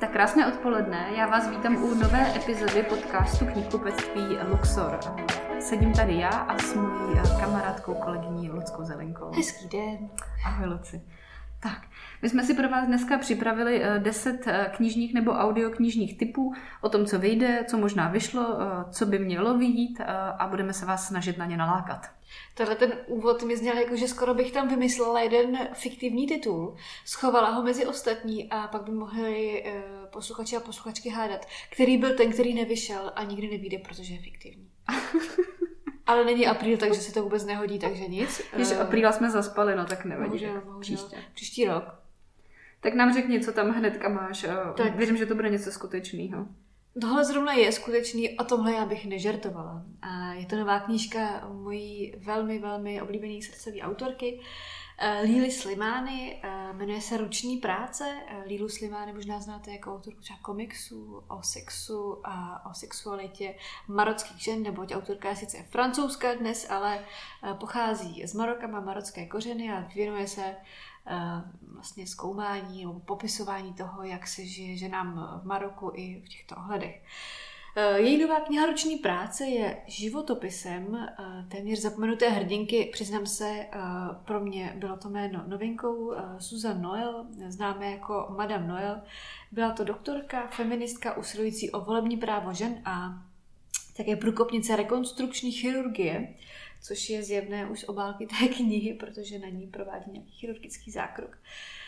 Tak krásné odpoledne. Já vás vítám u nové epizody podcastu knihkupectví Luxor. Sedím tady já a s mojí kamarádkou, kolegyní Luckou Zelenkou. Hezký den. Ahoj, Luci. Tak, my jsme si pro vás dneska připravili 10 eh, eh, knižních nebo audioknižních typů o tom, co vyjde, co možná vyšlo, co by mělo vyjít a budeme se vás snažit na ně nalákat. Tenhle ten úvod mi zněl jako, že skoro bych tam vymyslela jeden fiktivní titul, schovala ho mezi ostatní a pak by mohli posluchači a posluchačky hádat, který byl ten, který nevyšel a nikdy nevíde, protože je fiktivní. Ale není apríl, takže se to vůbec nehodí, takže nic. Když uh, apríla jsme zaspali, no tak nevadí. Bohužel, bohužel. Příště. Příští rok. Tak nám řekni, co tam hnedka máš. Tak. Věřím, že to bude něco skutečného. Tohle zrovna je skutečný, o tomhle já bych nežertovala. A je to nová knížka mojí velmi, velmi oblíbené srdcové autorky, eh, Líly Slimány, eh, jmenuje se Ruční práce. Eh, Lílu Slimány možná znáte jako autorku třeba komiksů o sexu a o sexualitě marockých žen, neboť autorka je sice francouzská dnes, ale pochází z Maroka, má marocké kořeny a věnuje se Eh, vlastně zkoumání nebo popisování toho, jak se žije ženám v Maroku i v těchto ohledech. Eh, její nová kniha Ruční práce je životopisem eh, téměř zapomenuté hrdinky. Přiznám se, pro mě bylo to jméno novinkou. Susan Noel, známe jako Madame Noel. Byla to doktorka, feministka usilující o volební právo žen a také průkopnice rekonstrukční chirurgie což je zjevné už z obálky té knihy, protože na ní provádí nějaký chirurgický zákrok. Uh,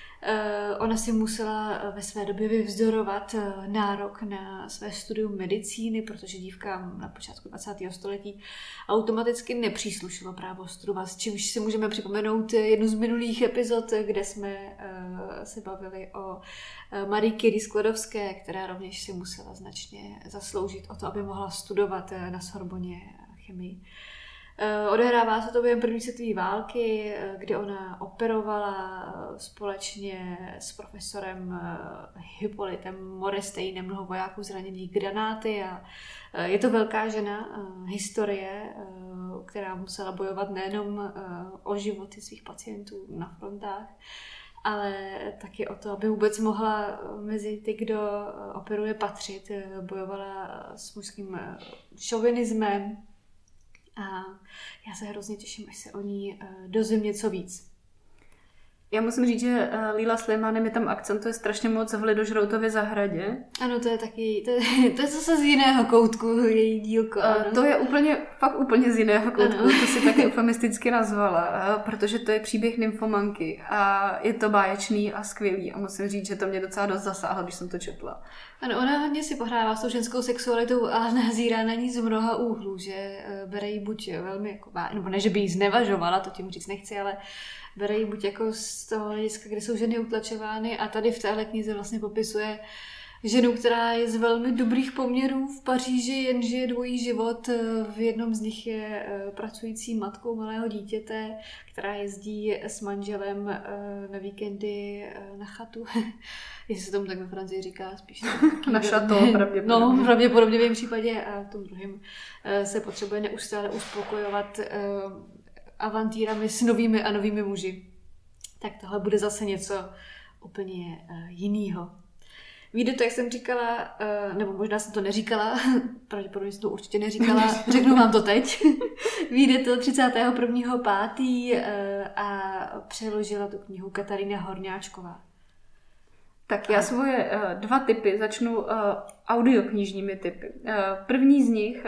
ona si musela eh, ve své době vyvzdorovat uh, nárok na své studium medicíny, protože dívkám na počátku 20. století automaticky nepříslušilo právo studovat, s čímž si můžeme připomenout jednu z minulých epizod, kde jsme se bavili o Marie Curie Sklodovské, která rovněž si musela značně zasloužit o to, aby mohla studovat na Sorboně chemii. Eh, odehrává se to během první světové války, eh, kdy ona operovala eh, společně s profesorem Hippolytem Moresteinem mnoho vojáků zraněných granáty a je to velká žena historie, která musela bojovat nejenom o životy svých pacientů na frontách, ale taky o to, aby vůbec mohla mezi ty, kdo operuje, patřit. Bojovala s mužským šovinismem, a já se hrozně těším, až se o ní uh, dozvím něco víc. Já musím říct, že uh, Lila Slimánem je tam akcentuje strašně moc v Lidožroutově zahradě. Ano, to je taky, to je, to je zase z jiného koutku její dílko. Uh, to je úplně, fakt úplně z jiného koutku, ano. to si taky eufemisticky nazvala, uh, protože to je příběh nymfomanky a je to báječný a skvělý a musím říct, že to mě docela dost zasáhlo, když jsem to četla. Ano, ona hodně si pohrává s tou ženskou sexualitou a nazírá na ní z mnoha úhlů, že eh, bere ji buď velmi, jako, nebo ne, že by ji znevažovala, to tím říct nechci, ale bere ji buď jako z toho hlediska, kde jsou ženy utlačovány a tady v téhle knize vlastně popisuje ženu, která je z velmi dobrých poměrů v Paříži, jen žije dvojí život. V jednom z nich je eh, pracující matkou malého dítěte, která jezdí s manželem eh, na víkendy na chatu jestli se tomu tak ve Francii říká, spíš na šato, pravděpodobně. No, pravděpodobně v jejím případě a v tom druhém eh, se potřebuje neustále uspokojovat eh, avantýrami s novými a novými muži. Tak tohle bude zase něco úplně eh, jiného. Víde to, jak jsem říkala, nebo možná jsem to neříkala, pravděpodobně jsem to určitě neříkala, řeknu vám to teď. Víde to 31.5. a přeložila tu knihu Katarína Horňáčková. Tak já svoje dva typy začnu audioknižními typy. První z nich,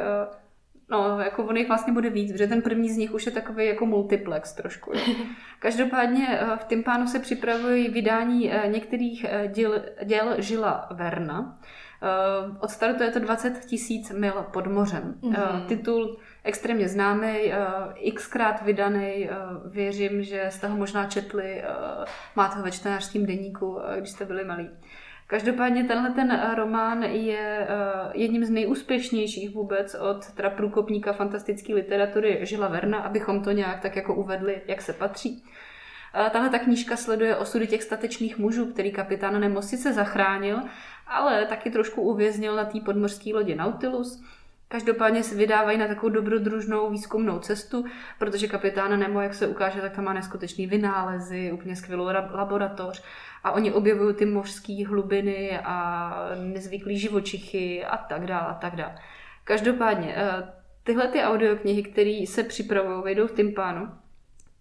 no jako on jich vlastně bude víc, protože ten první z nich už je takový jako multiplex trošku. Jo. Každopádně uh, v Tympánu se připravují vydání uh, některých uh, děl, děl Žila Verna. Uh, odstartuje to 20 tisíc mil pod mořem. Mm-hmm. Titul extrémně známý, xkrát vydaný, věřím, že jste ho možná četli, máte ho ve čtenářském deníku, uh, když jste byli malí. Každopádně tenhle ten román je uh, jedním z nejúspěšnějších vůbec od teda průkopníka fantastické literatury Žila Verna, abychom to nějak tak jako uvedli, jak se patří. Tahle ta knížka sleduje osudy těch statečných mužů, který kapitán Nemo sice zachránil, ale taky trošku uvěznil na té podmořské lodi Nautilus Každopádně se vydávají na takovou dobrodružnou výzkumnou cestu, protože kapitán Nemo, jak se ukáže, tak tam má neskutečný vynálezy, úplně skvělou laboratoř a oni objevují ty mořské hlubiny a nezvyklý živočichy a tak dále a tak dále. Každopádně, eh, tyhle ty audioknihy, které se připravují, vejdou v Timpánu,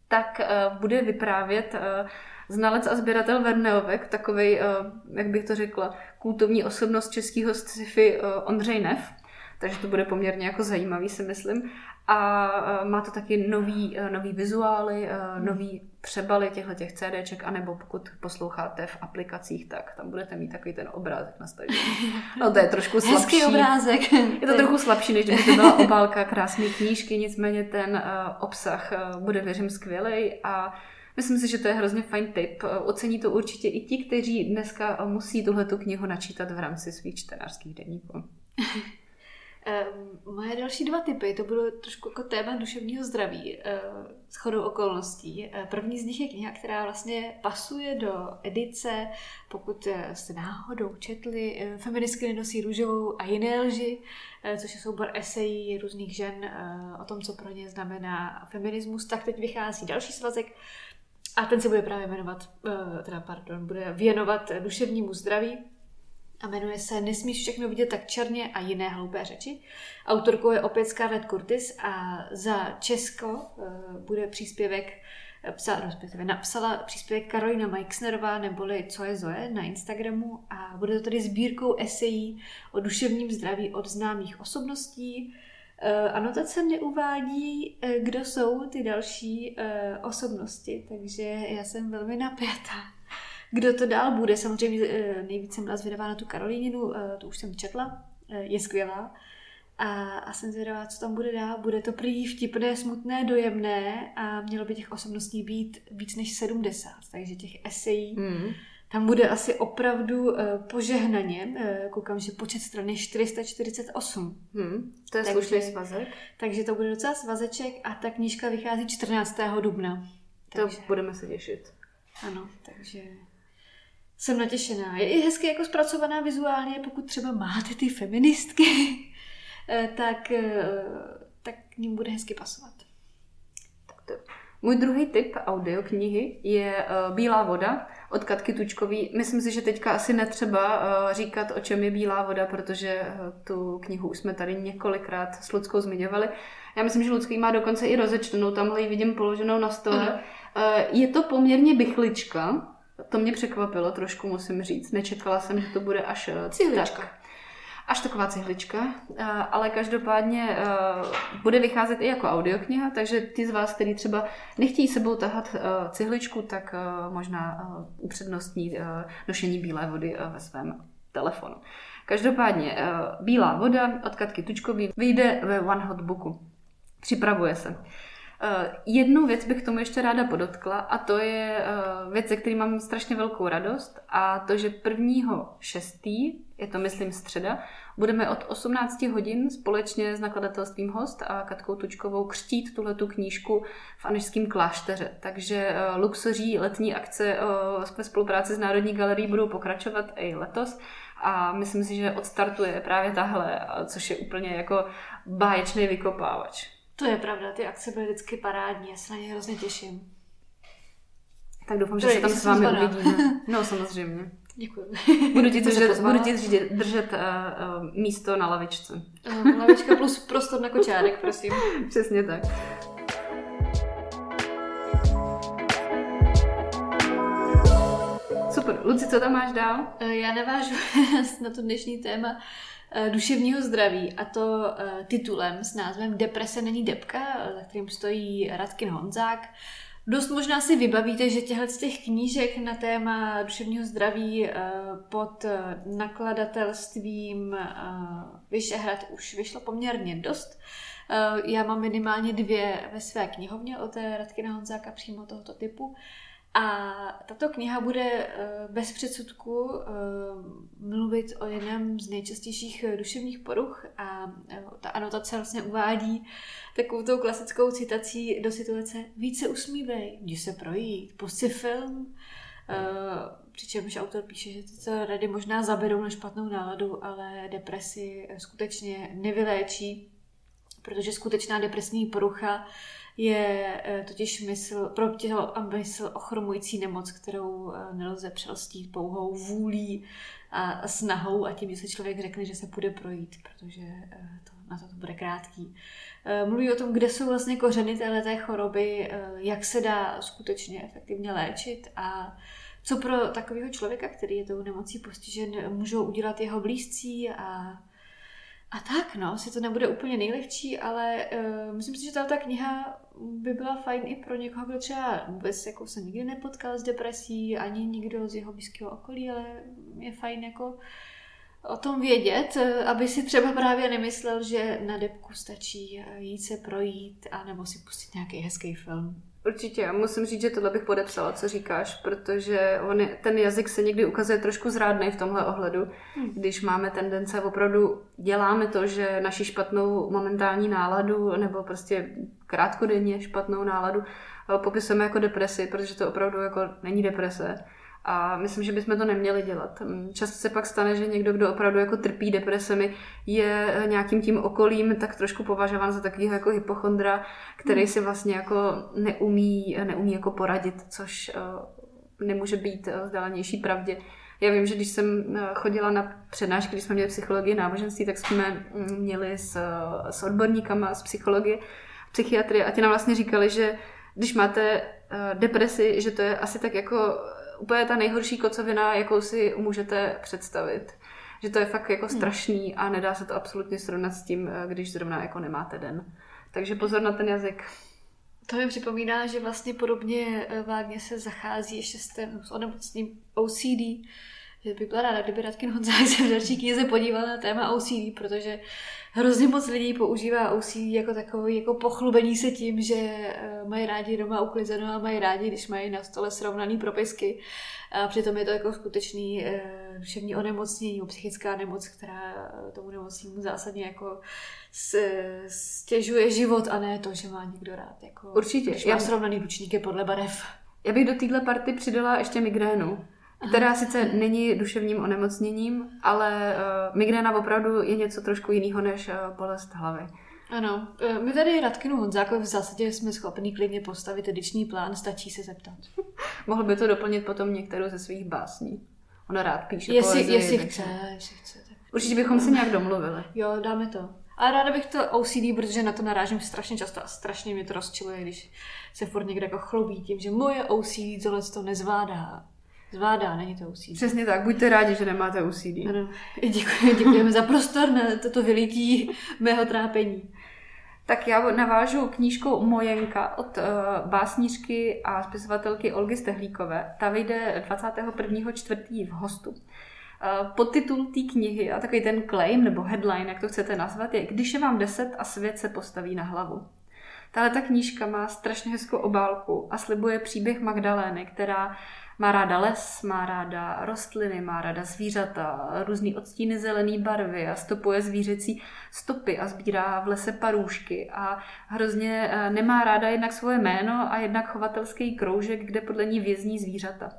tak uh, bude vyprávět uh, znalec a sběratel Verneovek, takový, jak bych to řekla, kultovní osobnost českého sci-fi Ondřej Nev. Takže to bude poměrně jako zajímavý, si myslím. A uh, má to taky nový, uh, nový vizuály, uh, nový přebaly těchto těch CDček, anebo pokud posloucháte v aplikacích, tak tam budete mít takový ten obrázek na stažení. No to je trošku slabší. Hezký obrázek. Je to trochu slabší, než kdyby to byla obálka krásné knížky, nicméně ten obsah bude, věřím, skvělý a Myslím si, že to je hrozně fajn tip. Ocení to určitě i ti, kteří dneska musí tuhletu knihu načítat v rámci svých čtenářských denníků. Uh, moje další dva typy, to bylo trošku jako téma duševního zdraví uh, s chodou okolností. Uh, první z nich je kniha, která vlastně pasuje do edice, pokud jste náhodou četli Feministky nenosí růžovou a jiné lži, což je soubor esejí různých žen o tom, co pro ně znamená feminismus, tak teď vychází další svazek, a ten se bude právě jmenovat, teda pardon, bude věnovat duševnímu zdraví a jmenuje se Nesmíš všechno vidět tak černě a jiné hloupé řeči. Autorkou je opět Scarlett Curtis a za Česko uh, bude příspěvek eh, psa, respektive napsala příspěvek Karolina Meixnerová neboli Co je Zoe na Instagramu a bude to tedy sbírkou esejí o duševním zdraví od známých osobností. Uh, anotace neuvádí, kdo jsou ty další osobnosti, takže já jsem velmi napjatá kdo to dál bude. Samozřejmě eh, nejvíc jsem byla zvědavá na tu Karolíninu, eh, to už jsem četla, eh, je skvělá. A, a jsem zvědavá, co tam bude dál. Bude to prý vtipné, smutné, dojemné a mělo by těch osobností být víc než 70. Takže těch esejí mm. tam bude asi opravdu uh, požehnaně. Uh, koukám, že počet strany je 448. Mm. To je slušný svazek. Takže to bude docela svazeček a ta knížka vychází 14. dubna. Takže... To budeme se těšit. Ano, takže jsem natěšená. Je i hezky jako zpracovaná vizuálně, pokud třeba máte ty feministky, eh, tak, eh, tak k ním bude hezky pasovat. Tak to. Můj druhý typ audioknihy je uh, Bílá voda od Katky Tučkový. Myslím si, že teďka asi netřeba říkat, o čem je Bílá voda, protože tu knihu už jsme tady několikrát s Ludskou zmiňovali. Já myslím, že Ludský má dokonce i rozečtenou, tamhle ji vidím položenou na stole. Uh-huh. Je to poměrně bychlička, to mě překvapilo trošku, musím říct. Nečekala jsem, že to bude až eh, cihlička. Tak, až taková cihlička, eh, ale každopádně eh, bude vycházet i jako audiokniha, takže ty z vás, kteří třeba nechtějí sebou tahat cihličku, tak možná upřednostní nošení bílé vody ve svém telefonu. Každopádně Bílá voda od Katky Tučkový vyjde ve One Hot Booku. Připravuje se. Eh, jednu věc bych tomu ještě ráda podotkla a to je eh, věc, ze který mám strašně velkou radost a to, že prvního šestý, je to myslím středa, budeme od 18 hodin společně s nakladatelstvím Host a Katkou Tučkovou křtít tuhletu knížku v Anešském klášteře. Takže eh, luxuří letní akce ve spolupráci s Národní galerií budou pokračovat i letos a myslím si, že odstartuje právě tahle, což je úplně jako báječný vykopávač. To je pravda, ty akce byly vždycky parádní, já se na ně hrozně těším. Tak doufám, že se tam s vámi uvidíme. No, samozřejmě. Děkuji. Budu ti držet, budu ti držet, držet uh, uh, místo na lavičce. Uh, lavička plus prostor na kočárek, prosím. Přesně tak. Super. Luci, co tam máš dál? Já navážu na to dnešní téma Eh, duševního zdraví a to eh, titulem s názvem Deprese není depka, za kterým stojí Radkin Honzák. Dost možná si vybavíte, že těchto z těch knížek na téma duševního zdraví eh, pod nakladatelstvím Vyšehrad už vyšlo poměrně dost. Já mám minimálně dvě ve své knihovně od Radkina Honzáka přímo tohoto typu. A tato kniha bude eh, bez předsudku eh, mluvit o jednom z nejčastějších eh, duševních poruch a ta anotace vlastně uvádí takovou tou klasickou citací do situace více usmívej, jdi se projít, pust si film, přičemž autor píše, že tyto rady možná zaberou na špatnou náladu, ale depresi skutečně nevyléčí, protože skutečná depresní porucha je eh, totiž mysl, pro tělo a mysl ochromující nemoc, kterou eh, nelze přelstít pouhou vůlí a snahou a tím, že se člověk řekne, že se půjde projít, protože eh, to, na to, to bude krátký. Mluví o tom, kde jsou vlastně kořeny této choroby, jak se dá skutečně efektivně léčit a co pro takového člověka, který je tou nemocí postižen, můžou udělat jeho blízcí a a tak, no, si to nebude úplně nejlehčí, ale uh, myslím si, že ta kniha by byla fajn i pro někoho, kdo třeba vůbec jako se nikdy nepotkal s depresí, ani nikdo z jeho blízkého okolí, ale je fajn jako o tom vědět, eh, aby si třeba právě nemyslel, že na depku stačí eh, jít se projít a nebo si pustit nějaký hezký film. Určitě, já musím říct, že tohle bych podepsala, co říkáš, protože on je, ten jazyk se někdy ukazuje trošku zrádný v tomhle ohledu, hmm. když máme tendence, opravdu děláme to, že naši špatnou momentální náladu nebo prostě krátkodenně špatnou náladu eh, popisujeme jako depresi, protože to opravdu jako není deprese. A myslím, že bychom to neměli dělat. Mm, často se pak stane, že někdo, kdo opravdu jako trpí depresemi, je eh, nějakým tím okolím tak trošku považován za takového jako hypochondra, který hmm. si vlastně jako neumí, neumí jako poradit, což eh, nemůže být vzdálenější pravdě. Já vím, že když jsem chodila na přednášky, když jsme měli psychologii náboženství, tak jsme mm, měli s, s odborníkama z psychologie psychiatry a ti nám vlastně říkali, že když máte depresi, že to je asi tak jako úplně ta nejhorší kocovina, jakou si můžete představit. Že to je fakt jako hmm. strašný a nedá se to absolutně srovnat s tím, když zrovna jako nemáte den. Takže pozor na ten jazyk. To mi připomíná, že vlastně podobně eh, vágně se zachází ještě s, tím, s onemocněním OCD, že bych byla ráda, kdyby Radkin Honzák se v další knize podíval na téma OCD, protože hrozně moc lidí používá OCD jako takový jako pochlubení se tím, že eh, mají rádi doma uklizeno a mají rádi, když mají na stole srovnaný propisky. A přitom je to jako skutečný eh, duševní onemocnění, psychická nemoc, která tomu nemocnímu zásadně jako stěžuje život a ne to, že má někdo rád. Jako, Určitě. Když má Já... srovnaný ručníky podle barev. Já bych do téhle party přidala ještě migrénu která sice není duševním onemocněním, ale uh, migréna opravdu je něco trošku jiného než uh, bolest hlavy. Ano, eh, my tady Radkinu Honzákovi v zásadě jsme schopni klidně postavit ediční plán, stačí se zeptat. Mohl by to doplnit potom některou ze svých básní. Ona rád píše jestli, poezii. Jestli chce, jestli chce. Tak... Určitě bychom se nějak domluvili. Jo, dáme to. A ráda bych to OCD, protože na to narážím strašně často a strašně mě to rozčiluje, když se furt někde jako chlubí tím, že moje OCD tohle to nezvládá. Zvládá, není to UCD. Přesně tak, buďte rádi, že nemáte UCD. Ano, děkuji, děkujeme za prostor na toto vylití mého trápení. Tak já navážu knížku Mojenka od uh, básnířky a spisovatelky Olgy Stehlíkové. Ta vyjde 21.4. v hostu. Uh, podtitul té knihy a takový ten claim nebo headline, jak to chcete nazvat, je Když je vám deset a svět se postaví na hlavu. Tahle ta knížka má strašně hezkou obálku a slibuje příběh Magdalény, která má ráda les, má ráda rostliny, má ráda zvířata, různý odstíny zelené barvy a stopuje zvířecí stopy a sbírá v lese parůšky a hrozně eh, nemá ráda jednak svoje jméno a jednak chovatelský kroužek, kde podle ní vězní zvířata.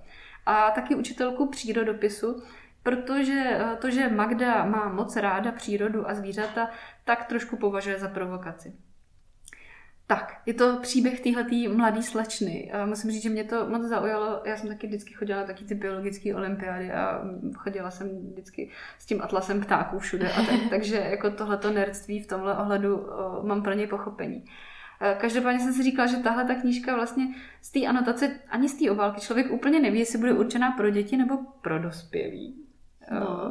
A taky učitelku přírodopisu, protože eh, to, že Magda má moc ráda přírodu a zvířata, tak trošku považuje za provokaci. Tak, je to příběh téhletý mladý slečny. Musím říct, že mě to moc zaujalo. Já jsem taky vždycky chodila na taky ty biologické olympiády a chodila jsem vždycky s tím atlasem ptáků všude. A tak, takže jako tohleto nerdství v tomhle ohledu mám pro něj pochopení. Každopádně jsem si říkala, že tahle ta knížka vlastně z té anotace, ani z té obálky člověk úplně neví, jestli bude určená pro děti nebo pro dospělí. No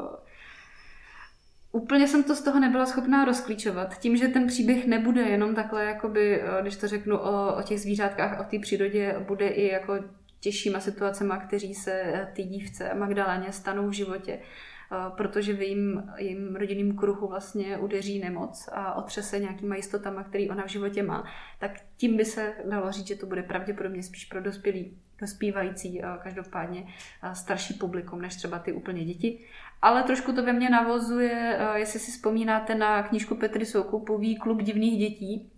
úplně jsem to z toho nebyla schopná rozklíčovat. Tím, že ten příběh nebude jenom takhle, jakoby, eh, když to řeknu o, o těch zvířátkách a o té přírodě, bude i jako těžšíma situacemi, kteří se eh, ty dívce Magdaléně stanou v životě eh, protože v jejím, jejím rodinným kruhu vlastně udeří nemoc a otřese nějakýma jistotama, který ona v životě má, tak tím by se dalo říct, že to bude pravděpodobně spíš pro dospělý, dospívající, každopádně starší publikum, než třeba ty úplně děti. Ale trošku to ve mně navozuje, eh, jestli si vzpomínáte na knížku Petry Soukupový Klub divných dětí,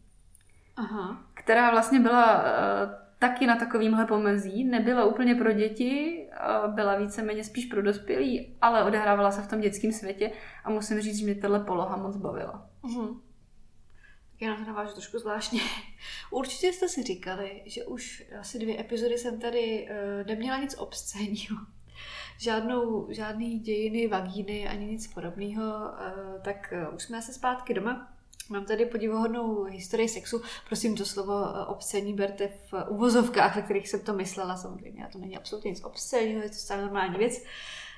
Aha. která vlastně byla eh, taky na takovýmhle pomezí. Nebyla úplně pro děti, byla víceméně spíš pro dospělí, ale odehrávala se v tom dětském světě a musím říct, že mě tahle poloha moc bavila. Mm-hmm. Já na to navážu trošku zvláštně. Určitě jste si říkali, že už asi dvě epizody jsem tady uh, neměla nic obscénního. Žádnou, žádný dějiny, vagíny ani nic podobného. Uh, tak uh, už jsme se zpátky doma. Mám tady podivuhodnou historii sexu. Prosím, to slovo obscení berte v uvozovkách, ve kterých jsem to myslela. Samozřejmě, a to není absolutně nic obscénního, je to stále normální věc.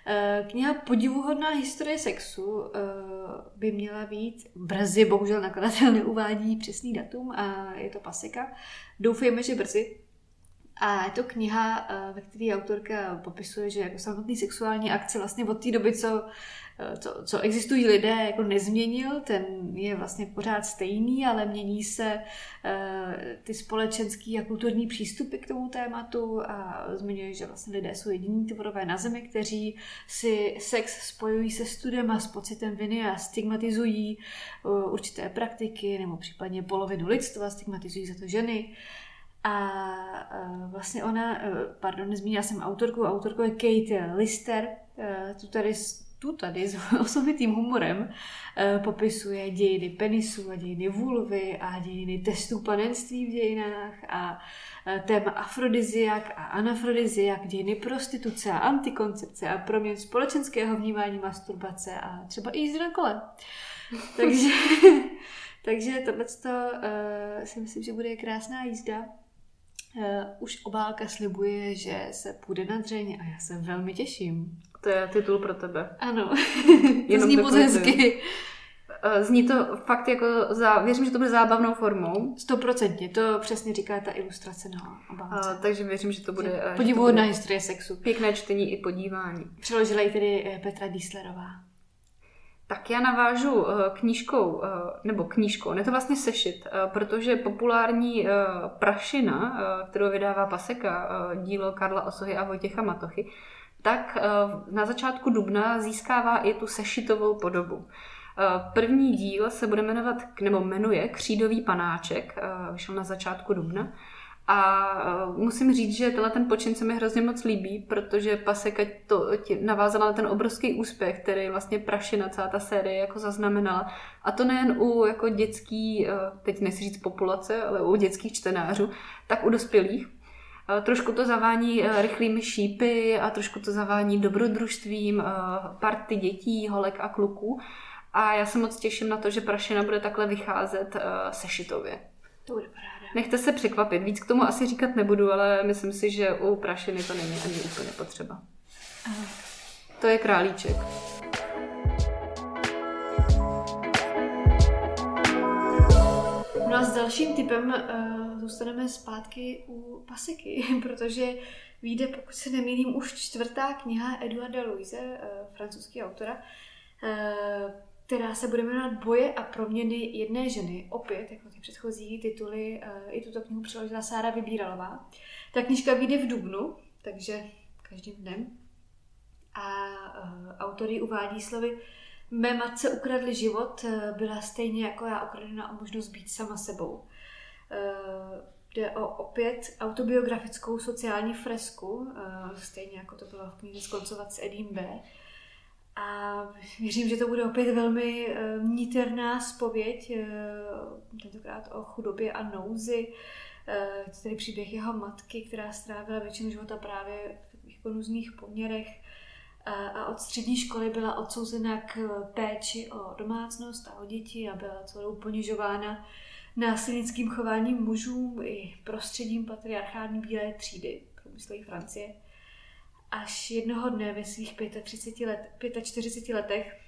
Eh, kniha Podivuhodná historie sexu eh, by měla být brzy, bohužel nakladatel neuvádí přesný datum a je to paseka. Doufejme, že brzy. A je to kniha, eh, ve které autorka popisuje, že jako samotný sexuální akce vlastně od té doby, co co, co existují lidé, jako nezměnil, ten je vlastně pořád stejný, ale mění se uh, ty společenský a kulturní přístupy k tomu tématu a zmiňuje, že vlastně lidé jsou jediní tvorové na zemi, kteří si sex spojují se studem a s pocitem viny a stigmatizují určité praktiky nebo případně polovinu lidstva, stigmatizují za to ženy. A vlastně ona, uh, pardon, nezmínila jsem autorku, autorkou je Kate Lister, tu tady tu tady s osobitým humorem eh, popisuje dějiny penisů a dějiny vulvy a dějiny testů panenství v dějinách a téma afrodiziak a anafrodiziak, dějiny prostituce a antikoncepce a proměn společenského vnímání masturbace a třeba i jízdy na kole. takže, takže tohle uh, si myslím, že bude krásná jízda. Uh, už obálka slibuje, že se půjde na dřeň a já se velmi těším. To je titul pro tebe. Ano, to zní moc hezky. Eh, zní to fakt jako, za, věřím, že to bude zábavnou formou. Stoprocentně, to přesně říká ta ilustrace na obálce. A, eh, takže věřím, že to bude... Podivuhodná historie sexu. Pěkné čtení i podívání. Přeložila ji tedy Petra Dieslerová. Tak já navážu knížkou, nebo knížkou, ne to vlastně sešit, protože populární prašina, kterou vydává Paseka, dílo Karla Osohy a Vojtěcha Matochy, tak eh, na začátku dubna získává i tu sešitovou podobu. Eh, první díl se bude jmenovat, nebo jmenuje Křídový panáček, eh, vyšel na začátku dubna. A musím říct, že tenhle ten počin se mi hrozně moc líbí, protože Paseka to navázala na ten obrovský úspěch, který vlastně Prašina, celá ta série jako zaznamenala. A to nejen u jako dětský, teď nechci říct populace, ale u dětských čtenářů, tak u dospělých. Trošku to zavání rychlými šípy a trošku to zavání dobrodružstvím party dětí, holek a kluků. A já se moc těším na to, že Prašina bude takhle vycházet sešitově. To bude paráda. Nechte se překvapit. Víc k tomu asi říkat nebudu, ale myslím si, že u Prašiny to není ani úplně potřeba. Aha. To je králíček. No a s dalším typem uh, zůstaneme zpátky u pasiky, protože vyjde, pokud se nemýlím, už čtvrtá kniha Eduarda Louise, uh, francouzského autora, uh, která se bude jmenovat Boje a proměny jedné ženy. Opět, jako ty předchozí tituly, uh, i tuto knihu přeložila Sára Vybíralová. Ta knižka vyjde v Dubnu, takže každým dnem. A uh, autor ji uvádí slovy Mé matce ukradli život, eh, byla stejně jako já ukradena o možnost být sama sebou. Eh, jde o opět autobiografickou sociální fresku, eh, stejně jako to bylo v knize Skoncovat s Edim B. A věřím, že to bude opět velmi níterná spověď, tentokrát o chudobě a nouzi. Tedy příběh jeho matky, která strávila většinu života právě v takových nuzných poměrech a od střední školy byla odsouzena k péči o domácnost a o děti a byla celou ponižována násilnickým chováním mužům i prostředím patriarchální bílé třídy průmyslové Francie. Až jednoho dne ve svých 35, let, 45 letech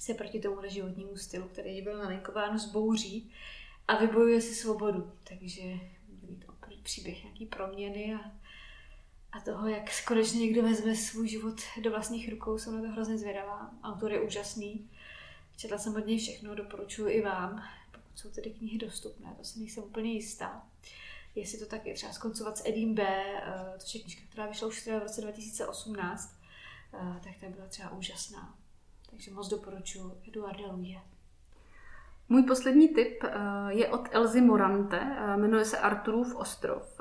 se proti tomu životnímu stylu, který byl nalinkován, zbouří a vybojuje si svobodu. Takže je to příběh nějaký proměny a a toho, jak konečně někdo vezme svůj život do vlastních rukou, jsem na to hrozně zvědavá. Autor je úžasný. Četla jsem od něj všechno, doporučuji i vám, pokud jsou tedy knihy dostupné, to si nejsem úplně jistá. Jestli to tak je třeba skoncovat s Edim B., eh, to je knižka, která vyšla už v roce 2018, eh, tak ta byla třeba úžasná. Takže moc doporučuji Eduarda Luje. Můj poslední tip eh, je od Elzy Morante, jmenuje se Arturův ostrov.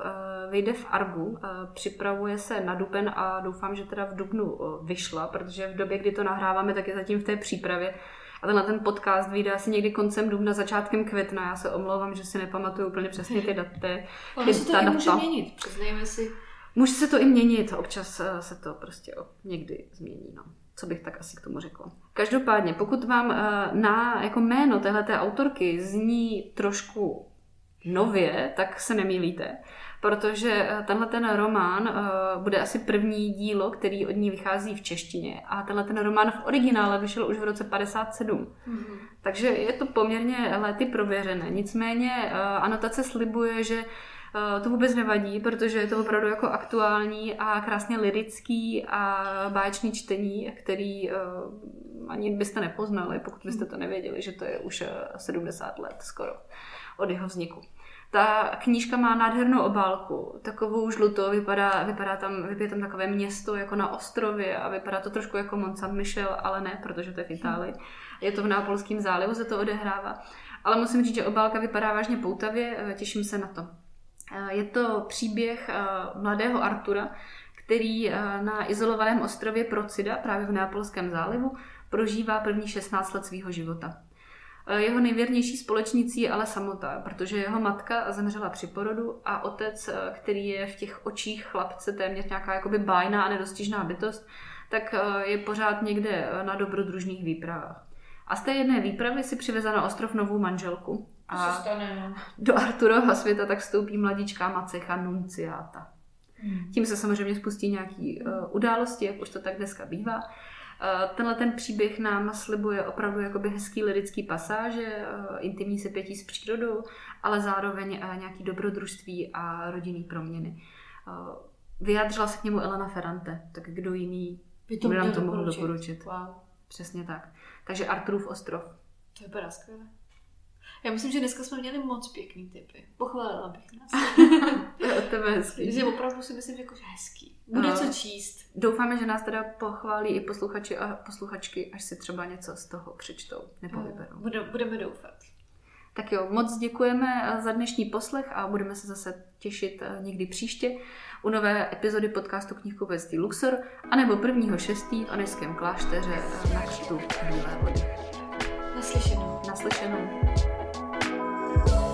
Vyjde v Argu, připravuje se na duben a doufám, že teda v dubnu vyšla, protože v době, kdy to nahráváme, tak je zatím v té přípravě. A tenhle ten podcast vyjde asi někdy koncem dubna, začátkem května. Já se omlouvám, že si nepamatuju úplně přesně ty daty. Ono se to i může měnit, přiznejme si. Může se to i měnit, občas se to prostě někdy změní. No co bych tak asi k tomu řekla. Každopádně, pokud vám eh, na jako jméno téhleté autorky zní trošku nově, tak se nemýlíte, protože eh, tenhle ten román uh, bude asi první dílo, který od ní vychází v češtině a tenhle ten román v originále vyšel už v roce 57. Mm-hmm. Takže je to poměrně léty prověřené. Nicméně uh, anotace slibuje, že Eh, to vůbec nevadí, protože je to opravdu jako aktuální a krásně lirický a báječný čtení, který ani byste nepoznali, pokud byste to nevěděli, že to je už 70 eh, let skoro od jeho vzniku. Ta knížka má nádhernou obálku, takovou žlutou, vypadá, vypadá tam, vypadá tam takové město jako na ostrově a vypadá to trošku jako Mont Saint-Michel, ale ne, protože to je v Itálii. Je to v Nápolském zálivu, se to odehrává. Ale musím říct, že obálka vypadá vážně poutavě, těším se na to. Eh, je to příběh eh, mladého Artura, který eh, na izolovaném ostrově Procida, právě v Neapolském zálivu, prožívá první 16 let svého života. Jeho nejvěrnější společnicí je ale samota, protože jeho matka zemřela při porodu a otec, který je v těch očích chlapce téměř nějaká jakoby bájná a nedostižná bytost, tak je pořád někde na dobrodružných výpravách. A z té jedné výpravy si přiveze na ostrov novou manželku, a stane, no. do Arturova světa tak vstoupí mladičká macecha Nunciata. Hmm. Tím se samozřejmě spustí nějaké uh, události, jak už to tak dneska bývá. Uh, tenhle ten příběh nám slibuje opravdu jakoby hezký lirický pasáže, uh, intimní sepětí s přírodou, ale zároveň uh, nějaký dobrodružství a rodinný proměny. Vyjádřila se k němu Elena Ferrante, tak kdo jiný by to nám to mohl doporučit. Wow. Přesně tak. Takže Arturův ostrov. To vypadá skvěle. Já myslím, že dneska jsme měli moc pěkný typy. Pochválila bych nás. to je hezký. Že opravdu si myslím, jako, že hezký. Bude no. co číst. Doufáme, že nás teda pochválí i posluchači a posluchačky, až si třeba něco z toho přečtou nebo no, vyberou. Bude, budeme doufat. Tak jo, moc děkujeme za dnešní poslech a budeme se zase těšit eh, někdy příště u nové epizody podcastu Knihkupectví Luxor anebo 1.6. v Onežském klášteře eh, na křtu Bílé vody. Naslyšenou. Naslyšenou. Bye.